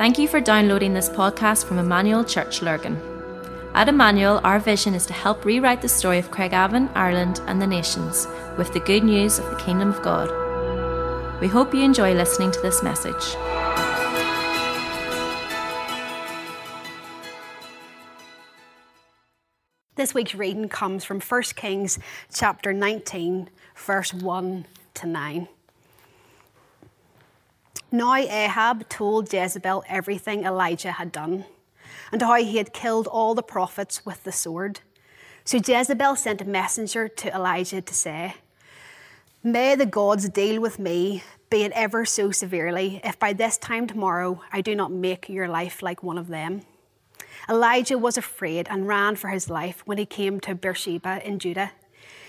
Thank you for downloading this podcast from Emmanuel Church Lurgan. At Emmanuel, our vision is to help rewrite the story of Craigavon, Ireland, and the nations with the good news of the Kingdom of God. We hope you enjoy listening to this message. This week's reading comes from 1 Kings chapter 19, verse 1 to 9. Now Ahab told Jezebel everything Elijah had done and how he had killed all the prophets with the sword. So Jezebel sent a messenger to Elijah to say, May the gods deal with me, be it ever so severely, if by this time tomorrow I do not make your life like one of them. Elijah was afraid and ran for his life when he came to Beersheba in Judah.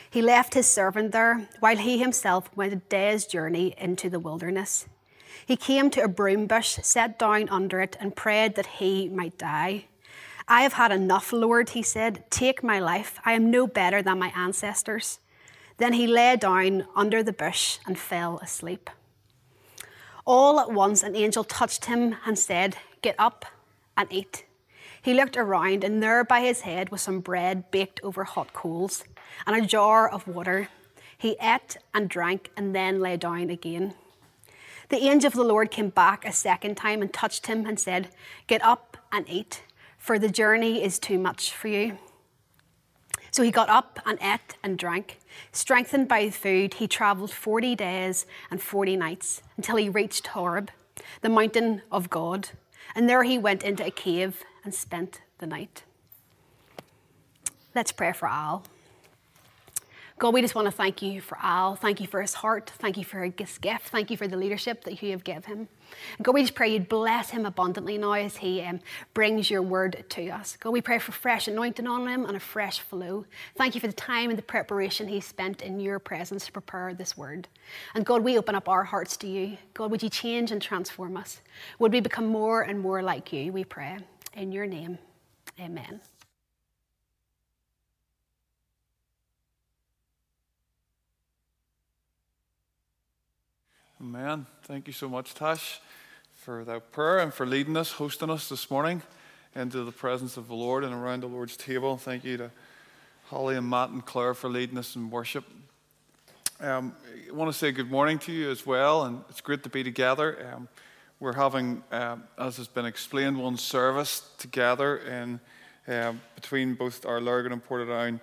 He left his servant there while he himself went a day's journey into the wilderness. He came to a broom bush, sat down under it, and prayed that he might die. I have had enough, Lord, he said. Take my life. I am no better than my ancestors. Then he lay down under the bush and fell asleep. All at once, an angel touched him and said, Get up and eat. He looked around, and there by his head was some bread baked over hot coals and a jar of water. He ate and drank and then lay down again. The angel of the Lord came back a second time and touched him and said, Get up and eat, for the journey is too much for you. So he got up and ate and drank. Strengthened by food, he travelled 40 days and 40 nights until he reached Horeb, the mountain of God. And there he went into a cave and spent the night. Let's pray for Al. God, we just want to thank you for Al. Thank you for his heart. Thank you for his gift. Thank you for the leadership that you have given him. God, we just pray you'd bless him abundantly now as he um, brings your word to us. God, we pray for fresh anointing on him and a fresh flow. Thank you for the time and the preparation he spent in your presence to prepare this word. And God, we open up our hearts to you. God, would you change and transform us? Would we become more and more like you? We pray. In your name, amen. Amen. Thank you so much, Tash, for that prayer and for leading us, hosting us this morning into the presence of the Lord and around the Lord's table. Thank you to Holly and Matt and Claire for leading us in worship. Um, I want to say good morning to you as well, and it's great to be together. Um, we're having, um, as has been explained, one service together in, um, between both our Lurgan and Portadown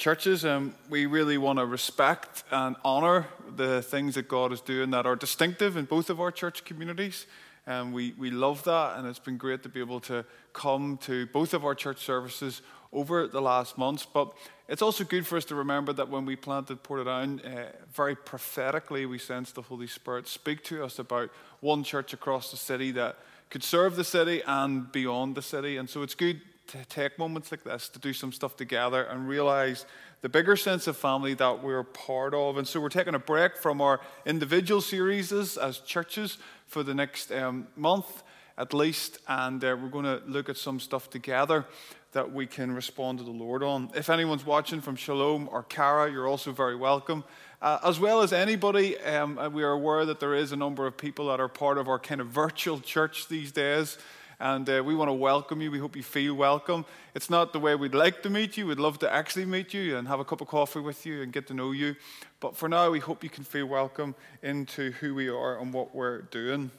churches, and we really want to respect and honour the things that God is doing that are distinctive in both of our church communities. And we, we love that, and it's been great to be able to come to both of our church services over the last months. But it's also good for us to remember that when we planted Portadown, uh, very prophetically, we sensed the Holy Spirit speak to us about one church across the city that could serve the city and beyond the city. And so it's good to take moments like this to do some stuff together and realize the bigger sense of family that we're part of. And so we're taking a break from our individual series as churches for the next um, month at least, and uh, we're going to look at some stuff together that we can respond to the Lord on. If anyone's watching from Shalom or Cara, you're also very welcome. Uh, as well as anybody, um, we are aware that there is a number of people that are part of our kind of virtual church these days and uh, we want to welcome you. We hope you feel welcome. It's not the way we'd like to meet you. We'd love to actually meet you and have a cup of coffee with you and get to know you. But for now, we hope you can feel welcome into who we are and what we're doing.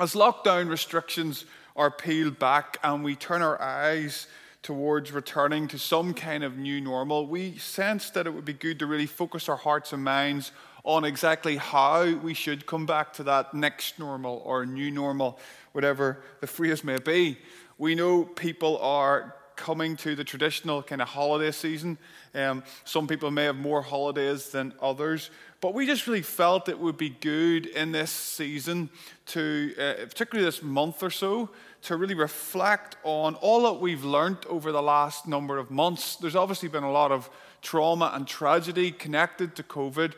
As lockdown restrictions are peeled back and we turn our eyes towards returning to some kind of new normal, we sense that it would be good to really focus our hearts and minds on exactly how we should come back to that next normal or new normal whatever the phrase may be. We know people are coming to the traditional kind of holiday season. Um, some people may have more holidays than others, but we just really felt it would be good in this season to, uh, particularly this month or so, to really reflect on all that we've learned over the last number of months. There's obviously been a lot of trauma and tragedy connected to COVID.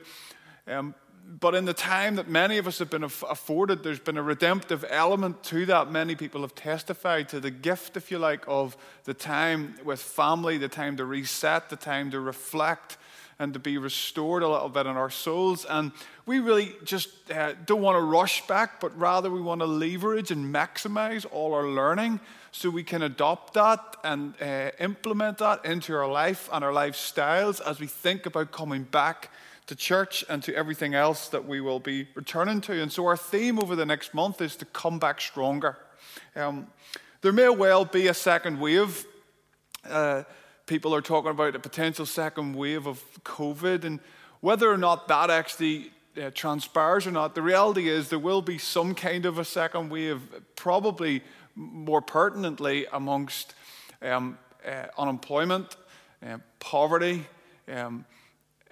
Um, but in the time that many of us have been afforded, there's been a redemptive element to that. Many people have testified to the gift, if you like, of the time with family, the time to reset, the time to reflect, and to be restored a little bit in our souls. And we really just uh, don't want to rush back, but rather we want to leverage and maximize all our learning so we can adopt that and uh, implement that into our life and our lifestyles as we think about coming back to church and to everything else that we will be returning to. And so, our theme over the next month is to come back stronger. Um, there may well be a second wave. Uh, people are talking about a potential second wave of COVID, and whether or not that actually uh, transpires or not, the reality is there will be some kind of a second wave, probably more pertinently amongst um, uh, unemployment, uh, poverty, um,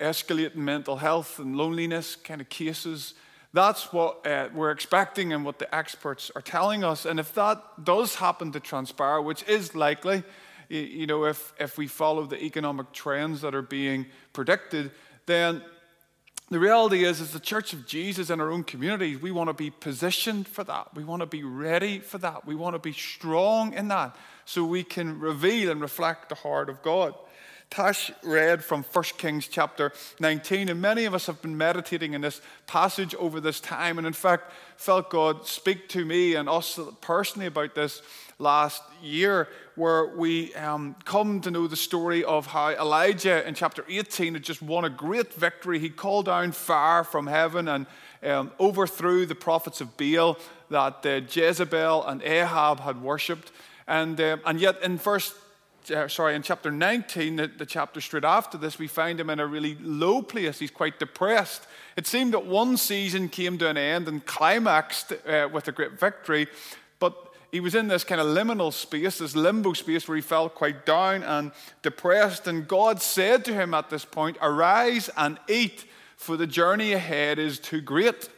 escalating mental health and loneliness kind of cases. That's what uh, we're expecting and what the experts are telling us. And if that does happen to transpire, which is likely, you, you know, if, if we follow the economic trends that are being predicted, then the reality is, as the Church of Jesus in our own communities, we want to be positioned for that. We want to be ready for that. We want to be strong in that so we can reveal and reflect the heart of God. Tash read from 1 Kings chapter 19, and many of us have been meditating in this passage over this time, and in fact, felt God speak to me and us personally about this last year, where we um, come to know the story of how Elijah in chapter 18 had just won a great victory. He called down fire from heaven and um, overthrew the prophets of Baal that uh, Jezebel and Ahab had worshipped. And, uh, and yet, in first uh, sorry, in chapter 19, the, the, chapter straight after this, we find him in a really low place. He's quite depressed. It seemed that one season came to an end and climaxed uh, with a great victory, but he was in this kind of liminal space, this limbo space where he felt quite down and depressed. And God said to him at this point, Arise and eat, for the journey ahead is too great.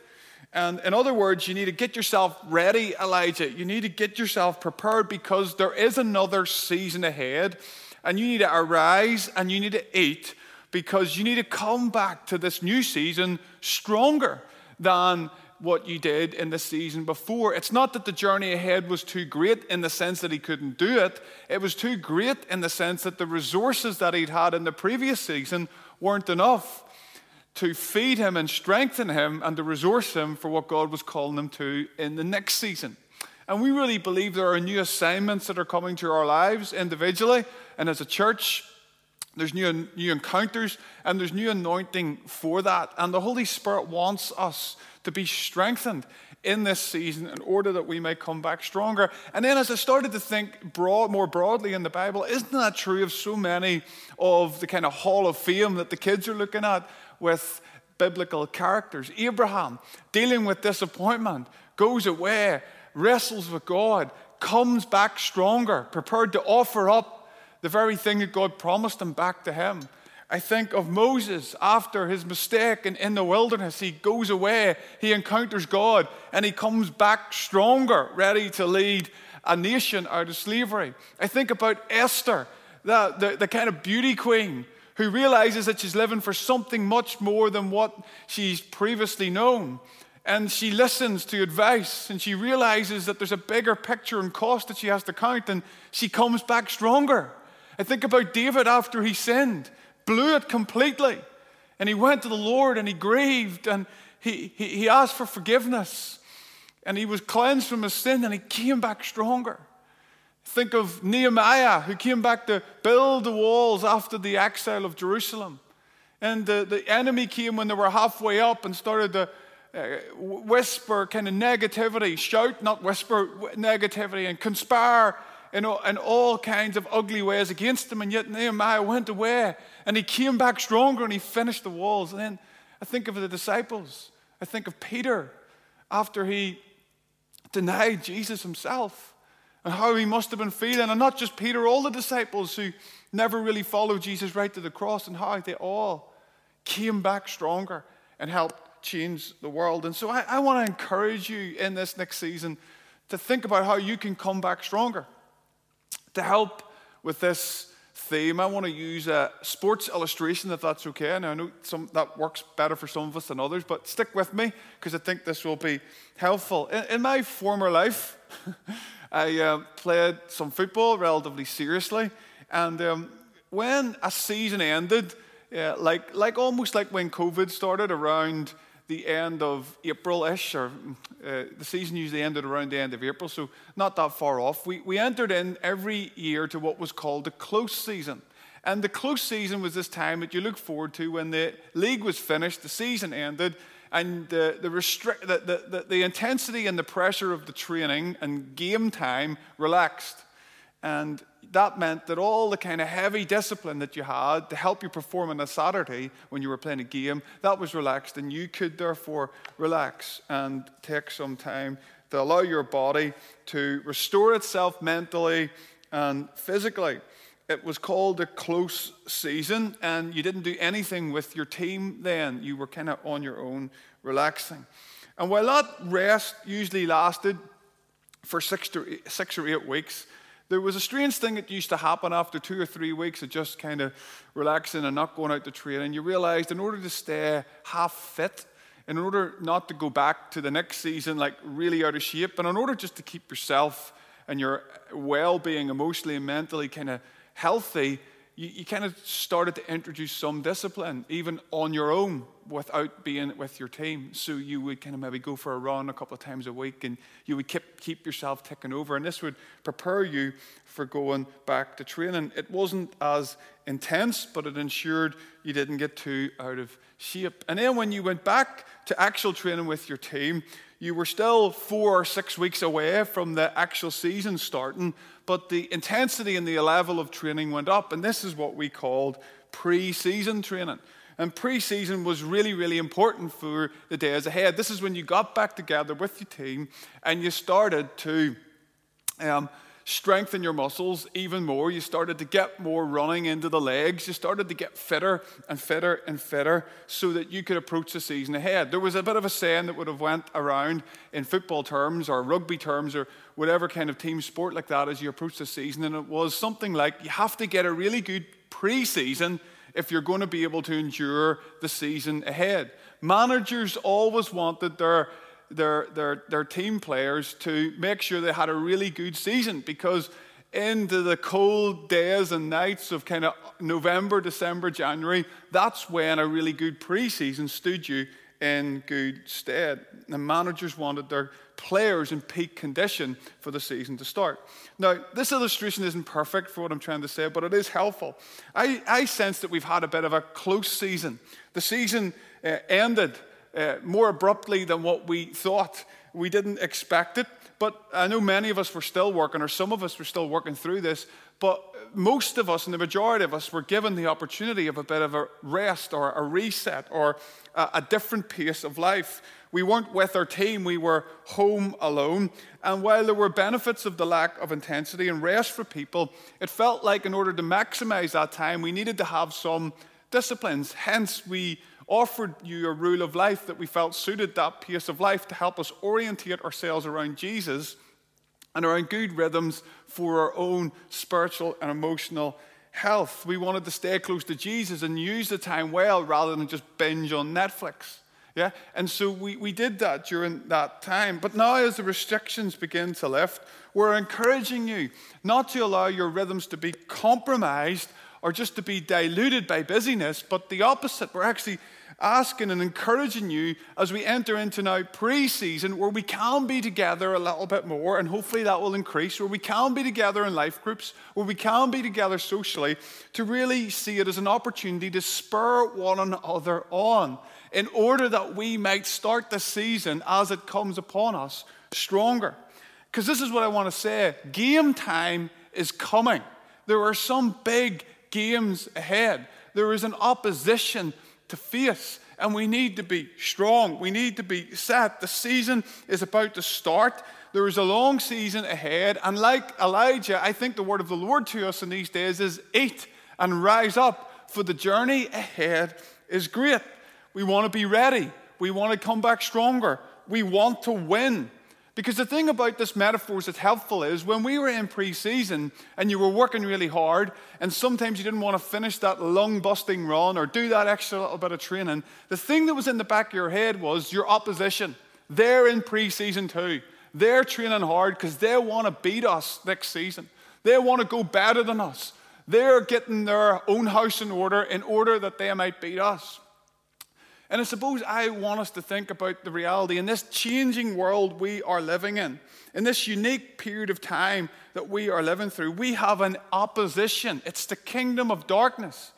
And in other words, you need to get yourself ready, Elijah. You need to get yourself prepared because there is another season ahead. And you need to arise and you need to eat because you need to come back to this new season stronger than what you did in the season before. It's not that the journey ahead was too great in the sense that he couldn't do it, it was too great in the sense that the resources that he'd had in the previous season weren't enough to feed him and strengthen him and to resource him for what God was calling him to in the next season. And we really believe there are new assignments that are coming to our lives individually and as a church. There's new, new encounters and there's new anointing for that. And the Holy Spirit wants us to be strengthened in this season in order that we may come back stronger. And then as I started to think broad, more broadly in the Bible, isn't that true of so many of the kind of hall of fame that the kids are looking at? With biblical characters. Abraham, dealing with disappointment, goes away, wrestles with God, comes back stronger, prepared to offer up the very thing that God promised him back to him. I think of Moses after his mistake and in the wilderness. He goes away, he encounters God, and he comes back stronger, ready to lead a nation out of slavery. I think about Esther, the, the, the kind of beauty queen who realizes that she's living for something much more than what she's previously known. And she listens to advice and she realizes that there's a bigger picture and cost that she has to count, and she comes back stronger. I think about David after he sinned, blew it completely. And he went to the Lord and he grieved and he, he, he asked for forgiveness. And he was cleansed from his sin and he came back stronger. Think of Nehemiah, who came back to build the walls after the exile of Jerusalem. And the, the enemy came when they were halfway up and started to uh, whisper kind of negativity, shout, not whisper negativity, and conspire in all, in all kinds of ugly ways against them. And yet Nehemiah went away and he came back stronger and he finished the walls. And then I think of the disciples. I think of Peter after he denied Jesus himself and how he must have been feeling. And not just Peter, all the disciples who never really followed Jesus right to the cross, and how they all came back stronger and helped change the world. And so I, I want to encourage you in this next season to think about how you can come back stronger. To help with this theme, I want to use a sports illustration, if that's okay. Now, I know some, that works better for some of us than others, but stick with me because I think this will be helpful. In, in my former life, I uh, played some football relatively seriously. And um, when a season ended, like, like almost like when COVID started around the end of April ish, or uh, the season usually ended around the end of April, so not that far off. We, we entered in every year to what was called the close season. And the close season was this time that you look forward to when the league was finished, the season ended, and the, the, restrict, the, the, the intensity and the pressure of the training and game time relaxed. And that meant that all the kind of heavy discipline that you had to help you perform on a Saturday when you were playing a game, that was relaxed, and you could therefore relax and take some time to allow your body to restore itself mentally and physically. It was called a close season, and you didn't do anything with your team then. You were kind of on your own, relaxing. And while that rest usually lasted for six, to, six or eight weeks, there was a strange thing that used to happen after two or three weeks of just kind of relaxing and not going out to train. And you realized in order to stay half fit, in order not to go back to the next season like really out of shape, and in order just to keep yourself and your well being emotionally and mentally kind of healthy, you, you kind of started to introduce some discipline, even on your own, without being with your team. So you would kind of maybe go for a run a couple of times a week and you would keep, keep yourself ticking over. And this would prepare you for going back to training. It wasn't as intense, but it ensured you didn't get too out of shape. And then when you went back to actual training with your team, you were still four or six weeks away from the actual season starting, but the intensity and the level of training went up. And this is what we called pre season training. And pre season was really, really important for the days ahead. This is when you got back together with your team and you started to um, strengthen your muscles even more. You started to get more running into the legs. You started to get fitter and fitter and fitter so that you could approach the season ahead. There was a bit of a saying that would have went around in football terms or rugby terms or whatever kind of team sport like that as you approach the season. And it was something like you have to get a really good pre-season if you're going to be able to endure the season ahead. Managers always wanted their their, their, their team players to make sure they had a really good season because into the cold days and nights of kind of November, December, January, that's when a really good preseason stood you in good stead. The managers wanted their players in peak condition for the season to start. Now, this illustration isn't perfect for what I'm trying to say, but it is helpful. I, I sense that we've had a bit of a close season. The season uh, ended uh, more abruptly than what we thought. We didn't expect it. But I know many of us were still working, or some of us were still working through this. But most of us, and the majority of us, were given the opportunity of a bit of a rest or a reset or a, a different pace of life. We weren't with our team, we were home alone. And while there were benefits of the lack of intensity and rest for people, it felt like in order to maximize that time, we needed to have some disciplines. Hence, we offered you a rule of life that we felt suited that pace of life to help us orientate ourselves around Jesus and around good rhythms for our own spiritual and emotional health. We wanted to stay close to Jesus and use the time well rather than just binge on Netflix. Yeah? And so we, we did that during that time. But now, as the restrictions begin to lift, we're encouraging you not to allow your rhythms to be compromised or just to be diluted by busyness, but the opposite. We're actually asking and encouraging you as we enter into now pre season where we can be together a little bit more, and hopefully that will increase, where we can be together in life groups, where we can be together socially, to really see it as an opportunity to spur one another on in order that we might start the season as it comes upon us stronger. Because this is what I want to say game time is coming. There are some big games ahead. There is an opposition to face, and we need to be strong. We need to be set. The season is about to start. There is a long season ahead, and like Elijah, I think the word of the Lord to us in these days is eat and rise up, for the journey ahead is great. We want to be ready. We want to come back stronger. We want to win. Because the thing about this metaphor that's helpful is when we were in pre season and you were working really hard, and sometimes you didn't want to finish that lung busting run or do that extra little bit of training, the thing that was in the back of your head was your opposition. They're in pre season too. They're training hard because they want to beat us next season. They want to go better than us. They're getting their own house in order in order that they might beat us. And I suppose I want us to think about the reality in this changing world we are living in, in this unique period of time that we are living through. We have an opposition, it's the kingdom of darkness.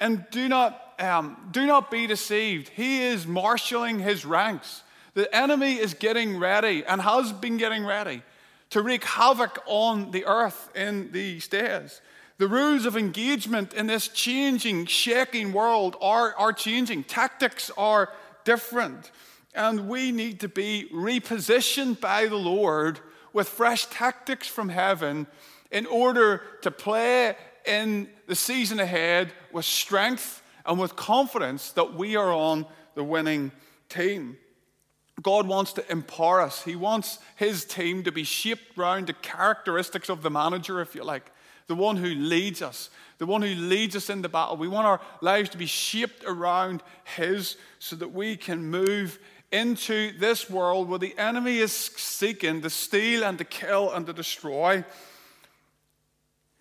And do not, um, do not be deceived. He is marshaling his ranks. The enemy is getting ready and has been getting ready to wreak havoc on the earth in these days. The rules of engagement in this changing, shaking world are, are changing. Tactics are different. And we need to be repositioned by the Lord with fresh tactics from heaven in order to play in the season ahead with strength and with confidence that we are on the winning team. God wants to empower us. He wants his team to be shaped around the characteristics of the manager, if you like, the one who leads us, the one who leads us in the battle. We want our lives to be shaped around his so that we can move into this world where the enemy is seeking to steal and to kill and to destroy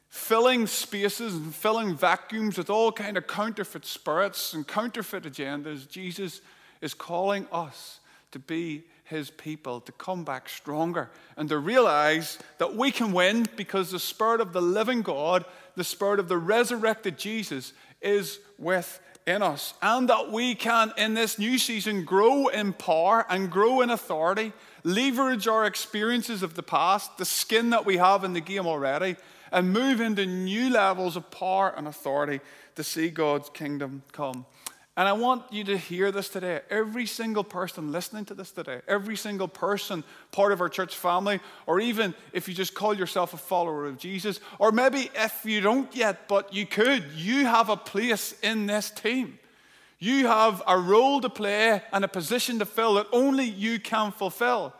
filling spaces and filling vacuums with all kind of counterfeit spirits and counterfeit agendas jesus is calling us to be his people, to come back stronger, and to realize that we can win because the Spirit of the living God, the Spirit of the resurrected Jesus, is within us. And that we can, in this new season, grow in power and grow in authority, leverage our experiences of the past, the skin that we have in the game already, and move into new levels of power and authority to see God's kingdom come. And I want you to hear this today. Every single person listening to this today, every single person part of our church family, or even if you just call yourself a follower of Jesus, or maybe if you don't yet, but you could, you have a place in this team. You have a role to play and a position to fill that only you can fulfill.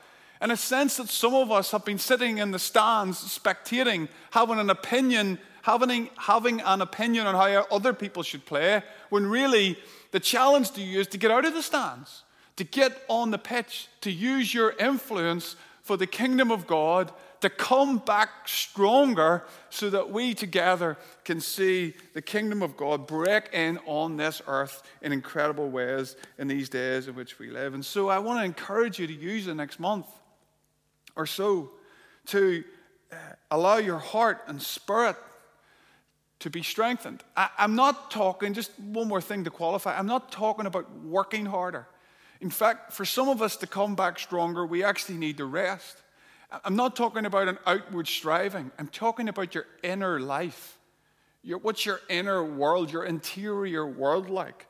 In a sense that some of us have been sitting in the stands, spectating, having an opinion, having, having an opinion on how other people should play, when really the challenge to you is to get out of the stands, to get on the pitch, to use your influence for the kingdom of God, to come back stronger so that we together can see the kingdom of God break in on this earth in incredible ways in these days in which we live. And so I want to encourage you to use the next month or so to uh, allow your heart and spirit to be strengthened. I, am not talking, just one more thing to qualify, I'm not talking about working harder. In fact, for some of us to come back stronger, we actually need to rest. I'm not talking about an outward striving, I'm talking about your inner life. Your, what's your inner world, your interior world like?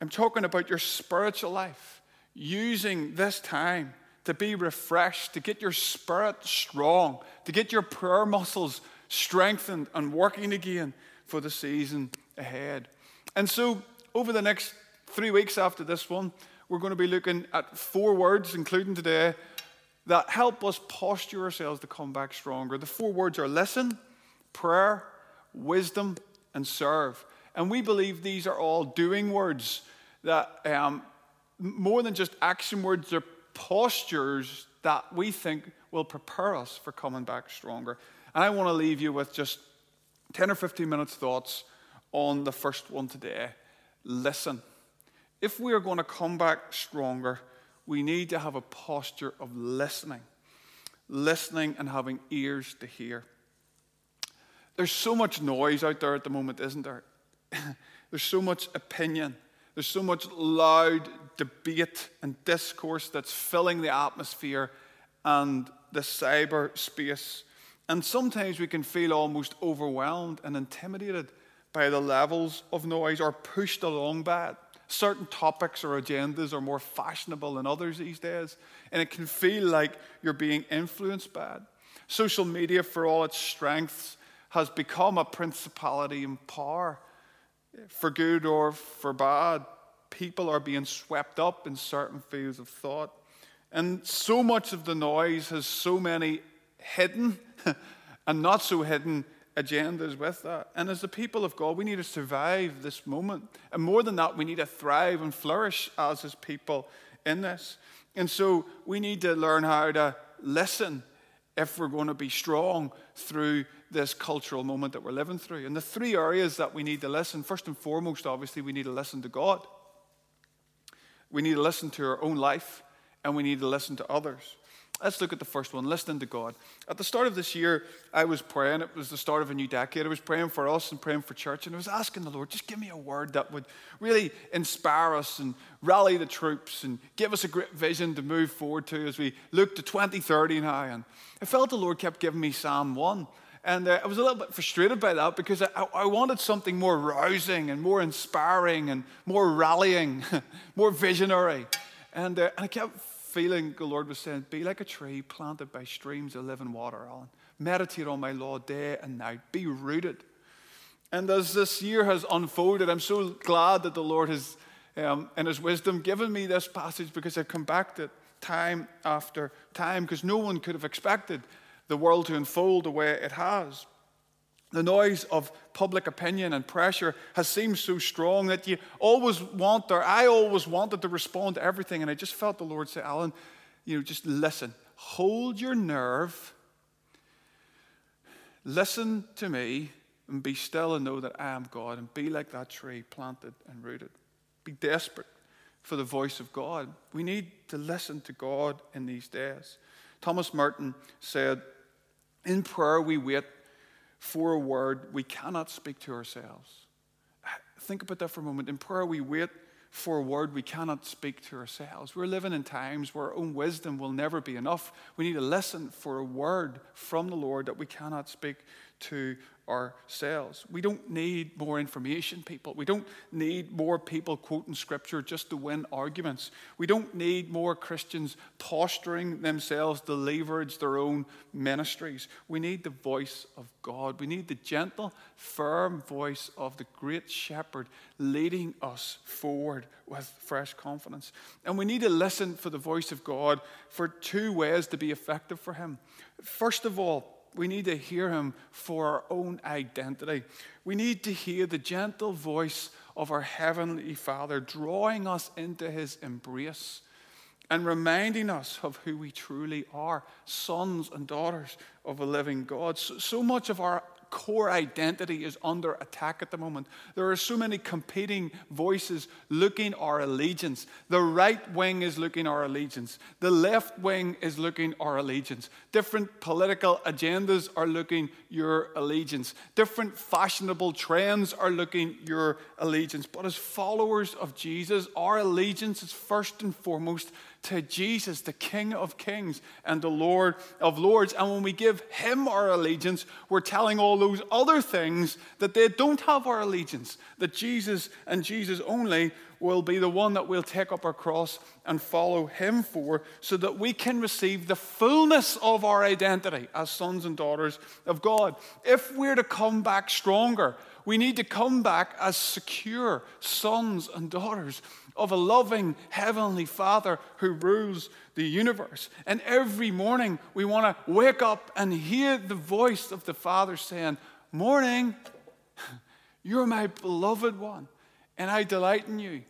I'm talking about your spiritual life, using this time to be refreshed, to get your spirit strong, to get your prayer muscles strengthened and working again for the season ahead. And so, over the next three weeks after this one, we're going to be looking at four words, including today, that help us posture ourselves to come back stronger. The four words are listen, prayer, wisdom, and serve. And we believe these are all doing words that, um, more than just action words, they're postures that we think will prepare us for coming back stronger. And I want to leave you with just 10 or 15 minutes thoughts on the first one today. Listen. If we are going to come back stronger, we need to have a posture of listening. Listening and having ears to hear. There's so much noise out there at the moment, isn't there? There's so much opinion. There's so much loud debate and discourse that's filling the atmosphere and the cyberspace. And sometimes we can feel almost overwhelmed and intimidated by the levels of noise or pushed along by it. Certain topics or agendas are more fashionable than others these days, and it can feel like you're being influenced by it. Social media, for all its strengths, has become a principality in power. For good or for bad, people are being swept up in certain fields of thought. And so much of the noise has so many hidden and not so hidden agendas with that. And as the people of God, we need to survive this moment. And more than that, we need to thrive and flourish as his people in this. And so we need to learn how to listen if we're going to be strong through this cultural moment that we're living through. And the three areas that we need to listen first and foremost, obviously, we need to listen to God. We need to listen to our own life, and we need to listen to others. Let's look at the first one listening to God. At the start of this year, I was praying. It was the start of a new decade. I was praying for us and praying for church, and I was asking the Lord, just give me a word that would really inspire us and rally the troops and give us a great vision to move forward to as we look to 2030 now. And I felt the Lord kept giving me Psalm 1. And uh, I was a little bit frustrated by that because I, I wanted something more rousing and more inspiring and more rallying, more visionary. And, uh, and I kept feeling the Lord was saying, Be like a tree planted by streams of living water, Alain. Meditate on my law day and night. Be rooted. And as this year has unfolded, I'm so glad that the Lord has, um, in His wisdom, given me this passage because I've come back to it time after time because no one could have expected the world to unfold the way it has. The noise of public opinion and pressure has seemed so strong that you always want, or I always wanted to respond to everything. And I just felt the Lord say, Alain, you know, just listen, hold your nerve, listen to me, and be still and know that I am God, and be like that tree planted and rooted. Be desperate for the voice of God. We need to listen to God in these days. Thomas Merton said, In prayer, we wait for a word we cannot speak to ourselves. Think about that for a moment. In prayer, we wait for a word we cannot speak to ourselves. We're living in times where our own wisdom will never be enough. We need to listen for a word from the Lord that we cannot speak to ourselves. We don't need more information, people. We don't need more people quoting scripture just to win arguments. We don't need more Christians posturing themselves to leverage their own ministries. We need the voice of God. We need the gentle, firm voice of the great shepherd leading us forward with fresh confidence. And we need to listen for the voice of God for two ways to be effective for Him. First of all, we need to hear him for our own identity. We need to hear the gentle voice of our Heavenly Father drawing us into his embrace and reminding us of who we truly are sons and daughters of a living God. So, so much of our core identity is under attack at the moment. There are so many competing voices looking our allegiance. The right wing is looking our allegiance. The left wing is looking our allegiance. Different political agendas are looking your allegiance. Different fashionable trends are looking your allegiance. But as followers of Jesus, our allegiance is first and foremost to Jesus, the King of Kings and the Lord of Lords. And when we give Him our allegiance, we're telling all those other things that they don't have our allegiance, that Jesus and Jesus only will be the one that we'll take up our cross and follow Him for, so that we can receive the fullness of our identity as sons and daughters of God. If we're to come back stronger, we need to come back as secure sons and daughters of a loving Heavenly Father who rules the universe. And every morning we want to wake up and hear the voice of the Father saying, Morning, you're my beloved one, and I delight in you.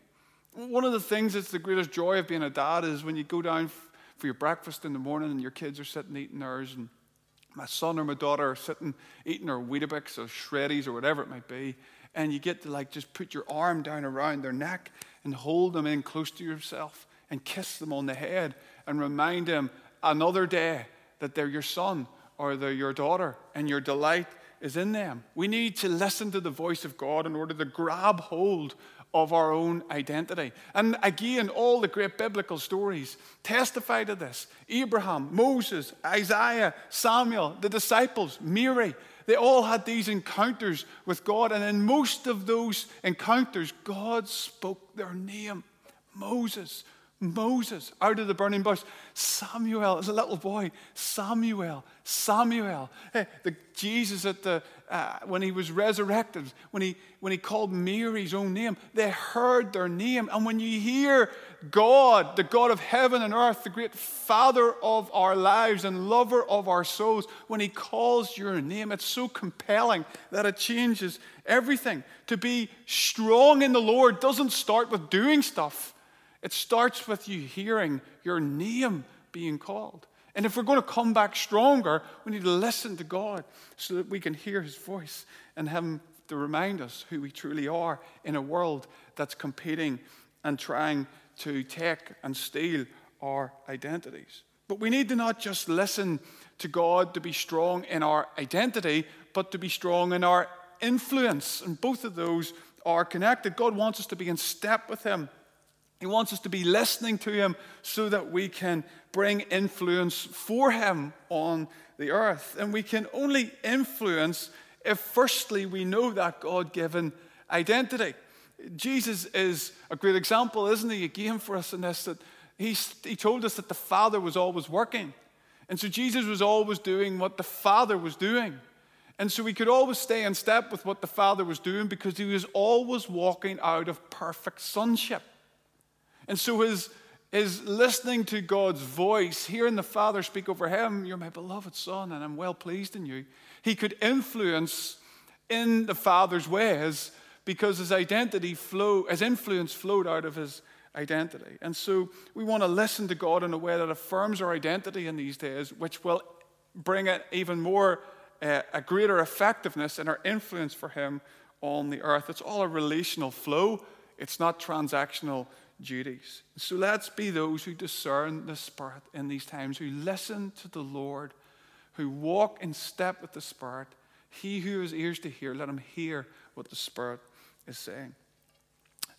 One of the things that's the greatest joy of being a dad is when you go down for your breakfast in the morning and your kids are sitting eating theirs, and my son or my daughter are sitting eating their Weetabix or Shreddies or whatever it might be, and you get to like just put your arm down around their neck and hold them in close to yourself and kiss them on the head and remind them another day that they're your son or they're your daughter and your delight is in them. We need to listen to the voice of God in order to grab hold of our own identity. And again, all the great biblical stories testify to this Abraham, Moses, Isaiah, Samuel, the disciples, Mary. They all had these encounters with God, and in most of those encounters, God spoke their name Moses, Moses out of the burning bush. Samuel, as a little boy, Samuel, Samuel. Hey, the Jesus at the uh, when he was resurrected, when he when he called Mary's own name, they heard their name. And when you hear God, the God of heaven and earth, the great Father of our lives and lover of our souls, when he calls your name, it's so compelling that it changes everything. To be strong in the Lord doesn't start with doing stuff. It starts with you hearing your name being called. And if we're going to come back stronger, we need to listen to God so that we can hear His voice and Him to remind us who we truly are in a world that's competing and trying to take and steal our identities. But we need to not just listen to God to be strong in our identity, but to be strong in our influence. And both of those are connected. God wants us to be in step with Him. He wants us to be listening to Him so that we can bring influence for Him on the earth. And we can only influence if, firstly, we know that God given identity. Jesus is a great example, isn't he, again for us in this, that he, he told us that the Father was always working. And so Jesus was always doing what the Father was doing. And so we could always stay in step with what the Father was doing because he was always walking out of perfect sonship. And so his, his listening to God's voice, hearing the Father speak over him, You're my beloved Son, and I'm well pleased in you. He could influence in the Father's ways because his identity flow, his influence flowed out of his identity. And so we want to listen to God in a way that affirms our identity in these days, which will bring it even more uh, a greater effectiveness in our influence for Him on the earth. It's all a relational flow, it's not transactional duties. So let's be those who discern the Spirit in these times, who listen to the Lord, who walk in step with the Spirit. He who has ears to hear, let him hear what the Spirit is saying.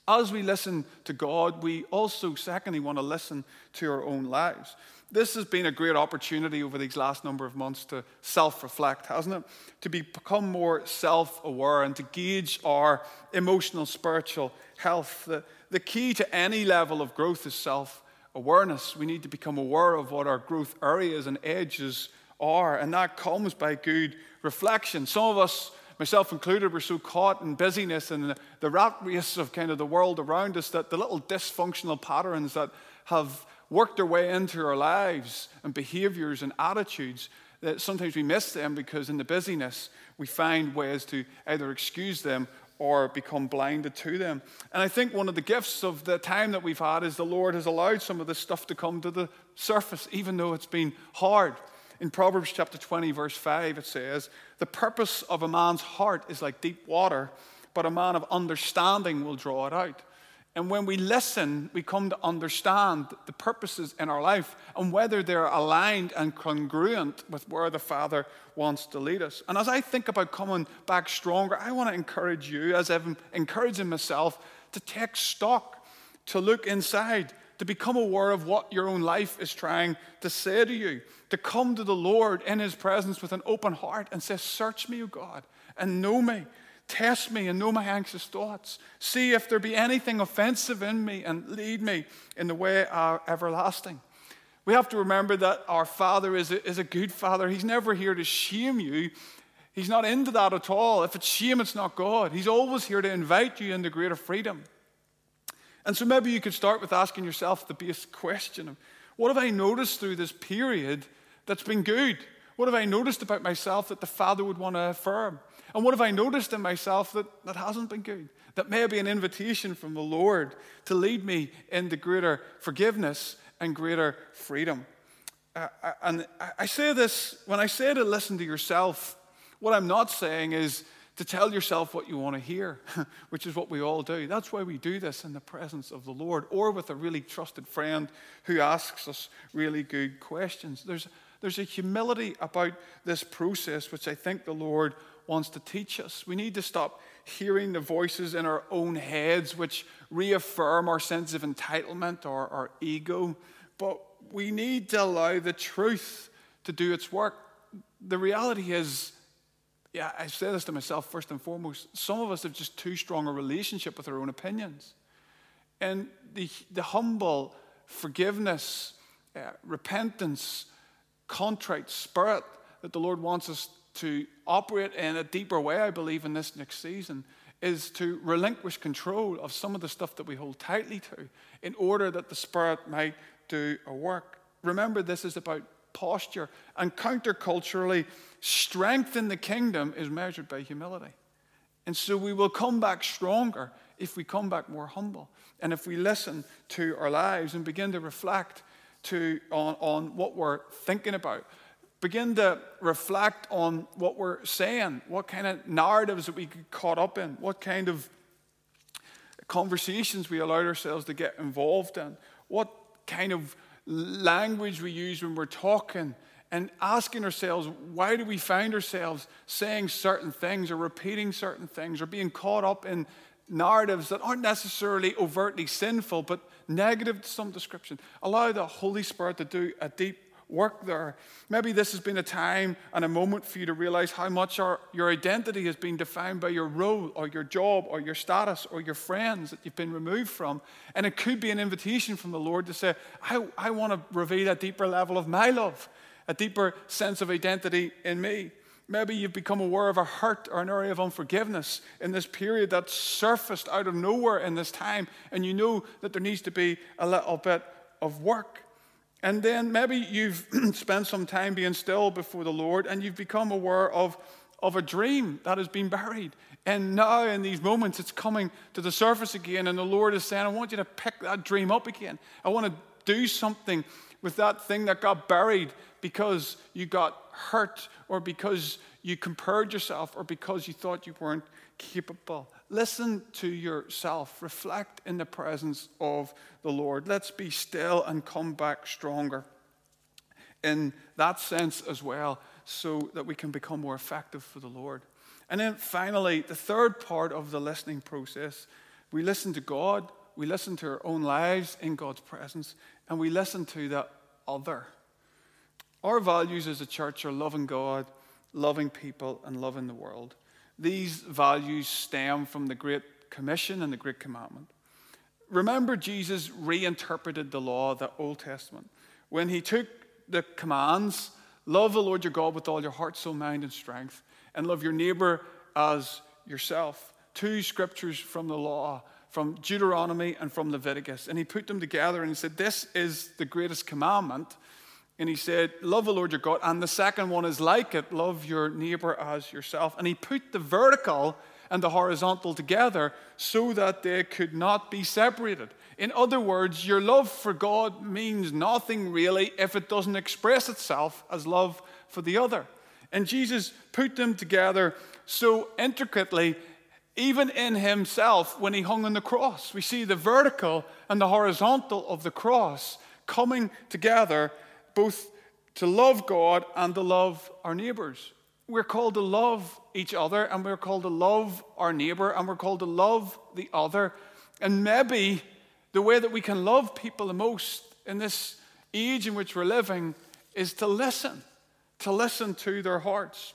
As we listen to God, we also, secondly, want to listen to our own lives. This has been a great opportunity over these last number of months to self reflect, hasn't it? To become more self aware and to gauge our emotional, spiritual health. The, the key to any level of growth is self awareness. We need to become aware of what our growth areas and edges are, and that comes by good reflection. Some of us, myself included, we're so caught in busyness and the, rat race of kind of the world around us that the little dysfunctional patterns that have worked their way into our lives and behaviors and attitudes that sometimes we miss them because in the busyness we find ways to either excuse them or become blinded to them. And I think one of the gifts of the time that we've had is the Lord has allowed some of this stuff to come to the surface, even though it's been hard. In Proverbs chapter 20, verse 5, it says, The purpose of a man's heart is like deep water, but a man of understanding will draw it out. And when we listen, we come to understand the purposes in our life and whether they're aligned and congruent with where the Father wants to lead us. And as I think about coming back stronger, I want to encourage you, as I've encouraging myself, to take stock, to look inside, to become aware of what your own life is trying to say to you, to come to the Lord in His presence with an open heart and say, Search me, O God, and know me. Test me and know my anxious thoughts. See if there be anything offensive in me and lead me in the way of everlasting. We have to remember that our Father is a, is a good Father. He's never here to shame you. He's not into that at all. If it's shame, it's not God. He's always here to invite you into greater freedom. And so maybe you could start with asking yourself the basic question of what have I noticed through this period that's been good? What have I noticed about myself that the Father would want to affirm? And what have I noticed in myself that, that hasn't been good? That may be an invitation from the Lord to lead me into greater forgiveness and greater freedom. Uh, uh and I say this when I say to listen to yourself, what I'm not saying is to tell yourself what you want to hear, which is what we all do. That's why we do this in the presence of the Lord or with a really trusted friend who asks us really good questions. There's, there's a humility about this process which I think the Lord wants to teach us. We need to stop hearing the voices in our own heads which reaffirm our sense of entitlement or our ego, but we need to allow the truth to do its work. The reality is, yeah, I say this to myself first and foremost, some of us have just too strong a relationship with our own opinions. And the, the humble forgiveness, uh, repentance, contrite spirit that the Lord wants us to operate in a deeper way, I believe, in this next season, is to relinquish control of some of the stuff that we hold tightly to in order that the Spirit might do a work. Remember, this is about posture. And counterculturally, strength in the kingdom is measured by humility. And so we will come back stronger if we come back more humble. And if we listen to our lives and begin to reflect to, on, on what we're thinking about. Begin to reflect on what we're saying, what kind of narratives that we get caught up in, what kind of conversations we allowed ourselves to get involved in, what kind of language we use when we're talking, and asking ourselves, why do we find ourselves saying certain things or repeating certain things or being caught up in narratives that aren't necessarily overtly sinful but negative to some description? Allow the Holy Spirit to do a deep work there. Maybe this has been a time and a moment for you to realize how much our, your identity has been defined by your role or your job or your status or your friends that you've been removed from. And it could be an invitation from the Lord to say, I, I want to reveal a deeper level of my love a deeper sense of identity in me. Maybe you've become aware of a hurt or an area of unforgiveness in this period that surfaced out of nowhere in this time, and you know that there needs to be a little bit of work. And then maybe you've spent some time being still before the Lord and you've become aware of, of a dream that has been buried. And now, in these moments, it's coming to the surface again, and the Lord is saying, I want you to pick that dream up again. I want to do something with that thing that got buried because you got hurt or because you compared yourself or because you thought you weren't capable. Listen to yourself. Reflect in the presence of the Lord. Let's be still and come back stronger in that sense as well, so that we can become more effective for the Lord. And then finally, the third part of the listening process we listen to God, we listen to our own lives in God's presence, and we listen to the other. Our values as a church are loving God, loving people, and loving the world. These values stem from the Great Commission and the Great Commandment. Remember, Jesus reinterpreted the law, the Old Testament, when he took the commands love the Lord your God with all your heart, soul, mind, and strength, and love your neighbor as yourself. Two scriptures from the law, from Deuteronomy and from Leviticus. And he put them together and he said, This is the greatest commandment and he said, Love the Lord your God. And the second one is like it love your neighbor as yourself. And he put the vertical and the horizontal together so that they could not be separated. In other words, your love for God means nothing really if it doesn't express itself as love for the other. And Jesus put them together so intricately, even in himself when he hung on the cross. We see the vertical and the horizontal of the cross coming together both to love God and to love our neighbors. We're called to love each other and we're called to love our neighbor and we're called to love the other. And maybe the way that we can love people the most in this age in which we're living is to listen, to listen to their hearts.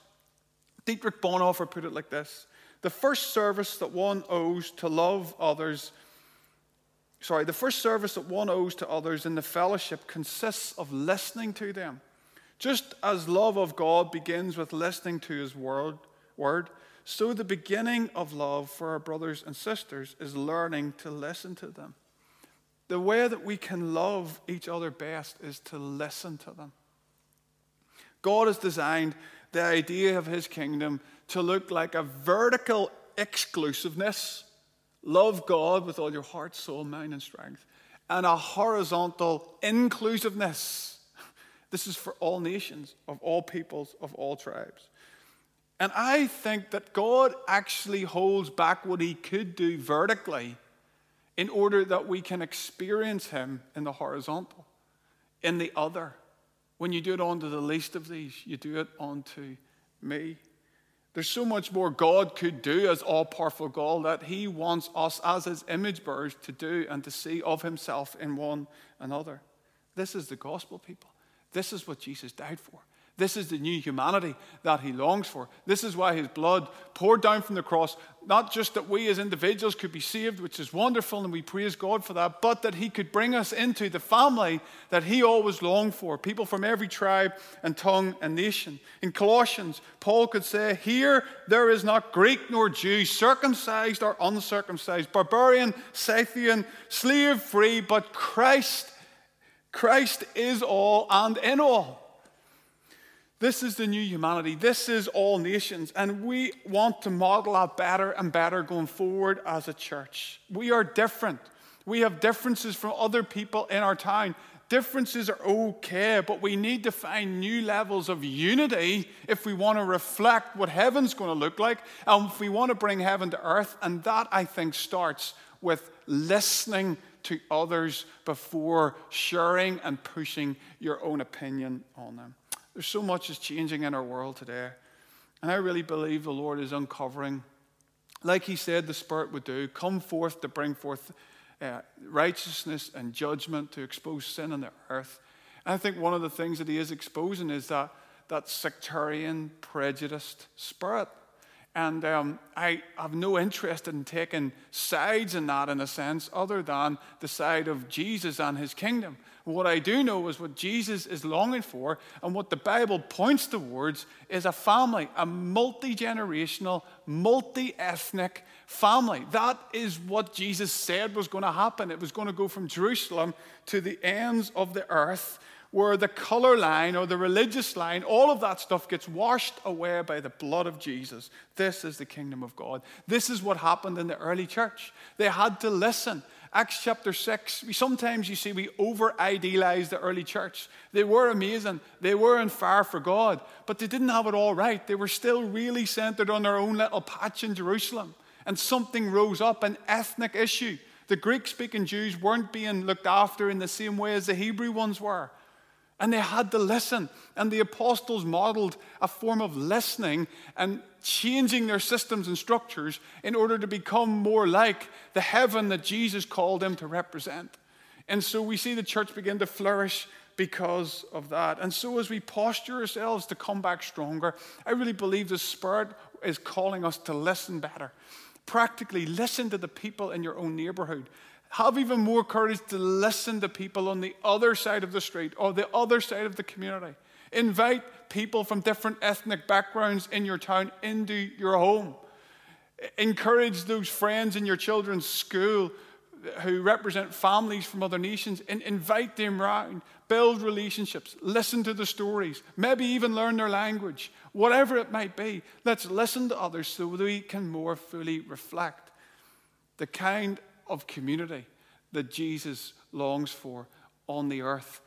Dietrich Bonhoeffer put it like this The first service that one owes to love others sorry, the first service that one owes to others in the fellowship consists of listening to them. Just as love of God begins with listening to his word, word, so the beginning of love for our brothers and sisters is learning to listen to them. The way that we can love each other best is to listen to them. God has designed the idea of his kingdom to look like a vertical exclusiveness Love God with all your heart, soul, mind, and strength. And a horizontal inclusiveness. This is for all nations, of all peoples, of all tribes. And I think that God actually holds back what he could do vertically in order that we can experience him in the horizontal, in the other. When you do it onto the least of these, you do it onto me. There's so much more God could do as all powerful God that He wants us as His image bearers to do and to see of Himself in one another. This is the gospel, people. This is what Jesus died for. This is the new humanity that he longs for. This is why his blood poured down from the cross, not just that we as individuals could be saved, which is wonderful and we praise God for that, but that he could bring us into the family that he always longed for people from every tribe and tongue and nation. In Colossians, Paul could say, Here there is not Greek nor Jew, circumcised or uncircumcised, barbarian, Scythian, slave free, but Christ. Christ is all and in all. This is the new humanity. This is all nations. And we want to model that better and better going forward as a church. We are different. We have differences from other people in our town, Differences are okay, but we need to find new levels of unity if we want to reflect what heaven's going to look like and if we want to bring heaven to earth. And that, I think, starts with listening to others before sharing and pushing your own opinion on them. There's so much is changing in our world today. And I really believe the Lord is uncovering, like He said the Spirit would do, come forth to bring forth uh, righteousness and judgment to expose sin on the earth. And I think one of the things that he is exposing is that, that sectarian, prejudiced spirit. And um, I have no interest in taking sides in that, in a sense, other than the side of Jesus and his kingdom. What I do know is what Jesus is longing for, and what the Bible points towards is a family, a multi generational, multi ethnic family. That is what Jesus said was going to happen. It was going to go from Jerusalem to the ends of the earth where the color line or the religious line, all of that stuff gets washed away by the blood of Jesus. This is the kingdom of God. This is what happened in the early church. They had to listen. Acts chapter 6, we, sometimes you see we over idealize the early church. They were amazing, they were on fire for God, but they didn't have it all right. They were still really centered on their own little patch in Jerusalem. And something rose up, an ethnic issue. The Greek speaking Jews weren't being looked after in the same way as the Hebrew ones were. And they had to listen. And the apostles modeled a form of listening and changing their systems and structures in order to become more like the heaven that Jesus called them to represent. And so we see the church begin to flourish because of that. And so as we posture ourselves to come back stronger, I really believe the Spirit is calling us to listen better. Practically, listen to the people in your own neighborhood have even more courage to listen to people on the other side of the street or the other side of the community. Invite people from different ethnic backgrounds in your town into your home. Encourage those friends in your children's school who represent families from other nations and invite them around. Build relationships. Listen to the stories. Maybe even learn their language. Whatever it might be, let's listen to others so we can more fully reflect the kind of community that Jesus longs for on the earth,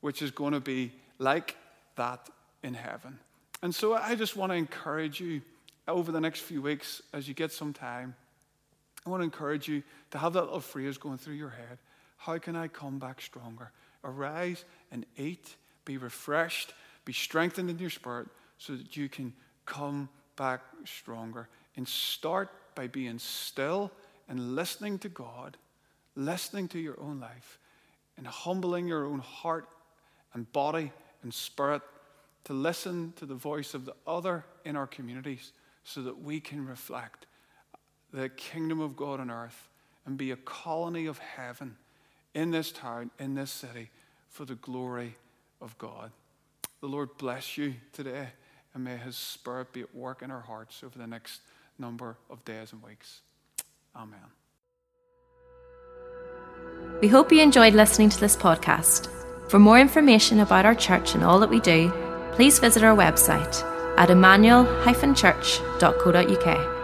which is going to be like that in heaven. And so I just want to encourage you over the next few weeks as you get some time. I want to encourage you to have that little phrase going through your head. How can I come back stronger? Arise and eat, be refreshed, be strengthened in your spirit so that you can come back stronger. And start by being still and listening to God, listening to your own life, and humbling your own heart and body and spirit to listen to the voice of the other in our communities so that we can reflect the kingdom of God on earth and be a colony of heaven in this town, in this city, for the glory of God. The Lord bless you today, and may His Spirit be at work in our hearts over the next number of days and weeks. Amen. We hope you enjoyed listening to this podcast. For more information about our church and all that we do, please visit our website at emmanuel-church.co.uk.